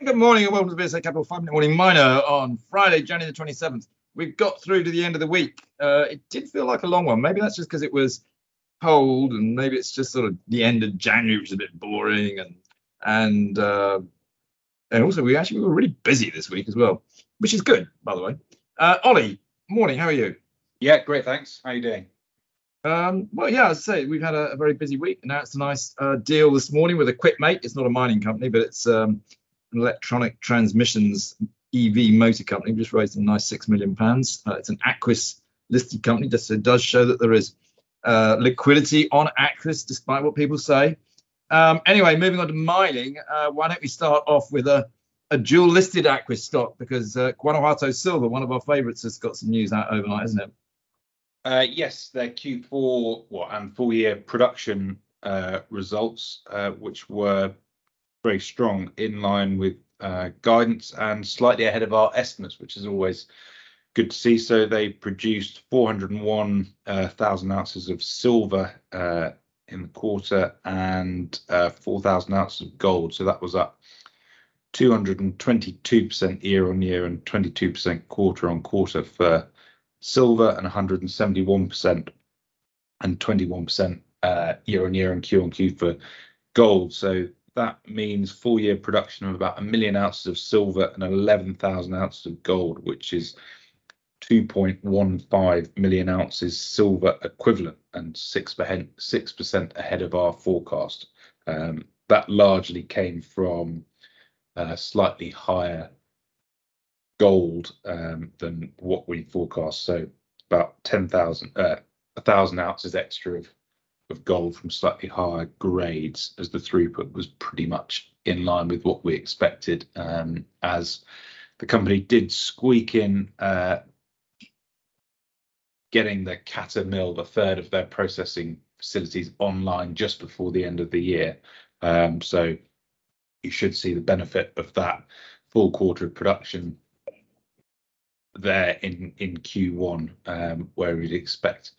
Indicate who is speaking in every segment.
Speaker 1: Good morning and welcome to the VSA Capital 5 Minute Morning Miner on Friday, January the 27th. We've got through to the end of the week. Uh, it did feel like a long one. Maybe that's just because it was cold and maybe it's just sort of the end of January, which is a bit boring. And and uh, and also we actually we were really busy this week as well, which is good, by the way. Uh, Ollie, morning. How are you?
Speaker 2: Yeah, great. Thanks. How are you doing?
Speaker 1: Um, well, yeah, as I say, we've had a, a very busy week. And now it's a nice uh, deal this morning with Equipmake. It's not a mining company, but it's um, electronic transmissions EV motor company. We just raised a nice six million pounds. Uh, it's an Aquis listed company, just so it does show that there is uh, liquidity on Aquis, despite what people say. Um, anyway, moving on to mining. Uh, why don't we start off with a, a dual listed Aquis stock because uh, Guanajuato Silver, one of our favourites, has got some news out overnight, isn't it?
Speaker 2: Uh, yes, their Q4 what, and full year production uh, results, which were very strong, in line with uh, guidance and slightly ahead of our estimates, which is always good to see. So they produced 401,000 uh, ounces of silver uh, in the quarter and 4,000 ounces of gold. So that was up 222% year on year and 22% quarter on quarter for silver and 171% and 21% uh, year on year and Q on Q for gold. So that means full year production of about a million ounces of silver and 11,000 ounces of gold, which is 2.15 million ounces silver equivalent and 6%, 6% ahead of our forecast. Um, that largely came from uh, slightly higher gold um, than what we forecast. So about 10,000, uh, 1,000 ounces extra of, of gold from slightly higher grades as the throughput was pretty much in line with what we expected um, as the company did squeak in uh, getting the Cata mill, a third of their processing facilities online just before the end of the year. Um, so you should see the benefit of that full quarter of production there in in Q1, um, where we'd expect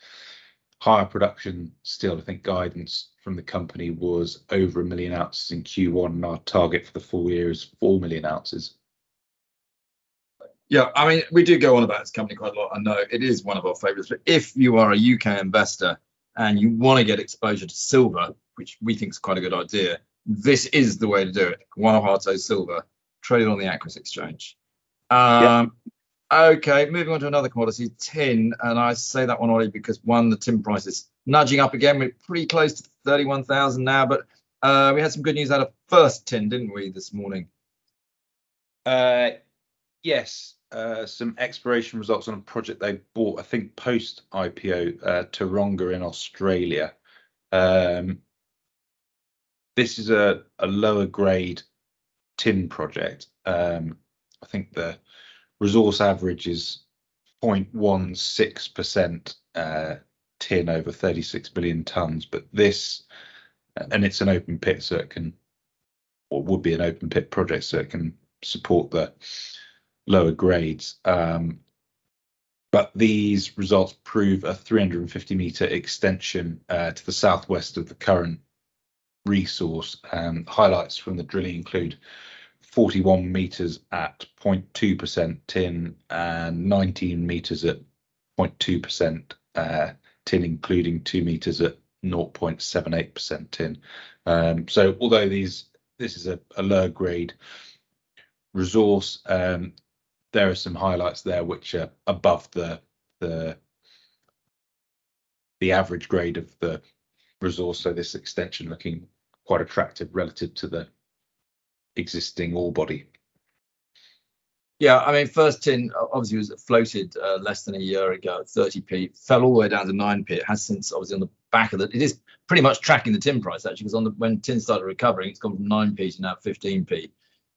Speaker 2: higher production still. I think guidance from the company was over a million ounces in Q1, and our target for the full year is 4 million ounces.
Speaker 1: Yeah, I mean, we do go on about this company quite a lot. I know it is one of our favorites, but if you are a UK investor and you want to get exposure to silver, which we think is quite a good idea, this is the way to do it. Guanajuato Silver, traded on the Aquis Exchange. Um, Okay, moving on to another commodity, tin, and I say that one only because one, the tin price is nudging up again. We're pretty close to thirty-one thousand now, but uh, we had some good news out of First Tin, didn't we, this morning?
Speaker 2: Uh, yes, uh, some exploration results on a project they bought, I think, post IPO, uh, Taronga in Australia. Um, this is a, a lower grade tin project. Um, I think the resource average is 0.16% uh, tin over 36 billion tons. But this, and it's an open pit, so it can, or would be an open pit project, so it can support the lower grades. Um, but these results prove a 350 meter extension uh, to the southwest of the current resource. Um, highlights from the drilling include 41 meters at 0.2% tin and 19 meters at 0.2% uh, tin, including 2 meters at 0.78% tin. Um, so although these this is a, a lower grade resource, um, there are some highlights there which are above the the the average grade of the resource. So this extension looking quite attractive relative to the existing ore body.
Speaker 1: Yeah, I mean, first tin obviously was floated uh, less than a year ago at 30p, fell all the way down to 9p. It has since obviously on the back of it. It is pretty much tracking the tin price actually, because on the when tin started recovering, it's gone from 9p to now 15p.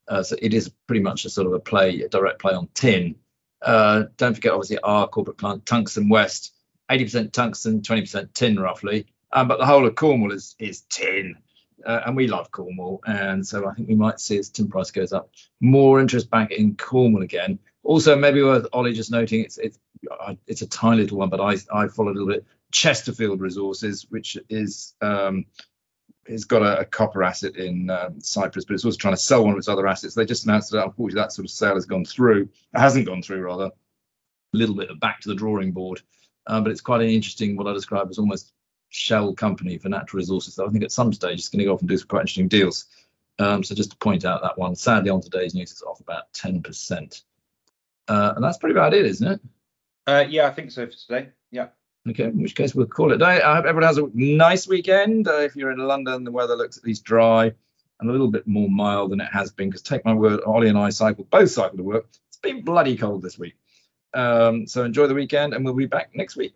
Speaker 1: Uh, so it is pretty much a sort of a play, a direct play on tin. Uh, don't forget, obviously, our corporate client, Tungsten West, 80% tungsten, 20% tin roughly. Um, but the whole of Cornwall is is tin uh, and we love Cornwall, and so I think we might see as tin price goes up, more interest back in Cornwall again. Also, maybe worth Ollie just noting it's it's uh, it's a tiny little one, but I I follow a little bit Chesterfield Resources, which is um, it's got a, a copper asset in um, Cyprus, but it's also trying to sell one of its other assets. They just announced that unfortunately that sort of sale has gone through. It hasn't gone through, rather. A little bit of back to the drawing board, um, but it's quite an interesting, what I describe as almost shell company for natural resources. So I think at some stage it's going to go off and do some quite interesting deals. Um, so just to point out that one, sadly on today's news, it's off about 10%. Uh, and that's pretty about it, isn't it?
Speaker 2: Uh, yeah, I think so for today. Yeah.
Speaker 1: Okay, in which case we'll call it a day. I hope everyone has a nice weekend. Uh, if you're in London, the weather looks at least dry and a little bit more mild than it has been. Because take my word, Ollie and I cycled, both cycled to work. It's been bloody cold this week. Um, so enjoy the weekend, and we'll be back next week.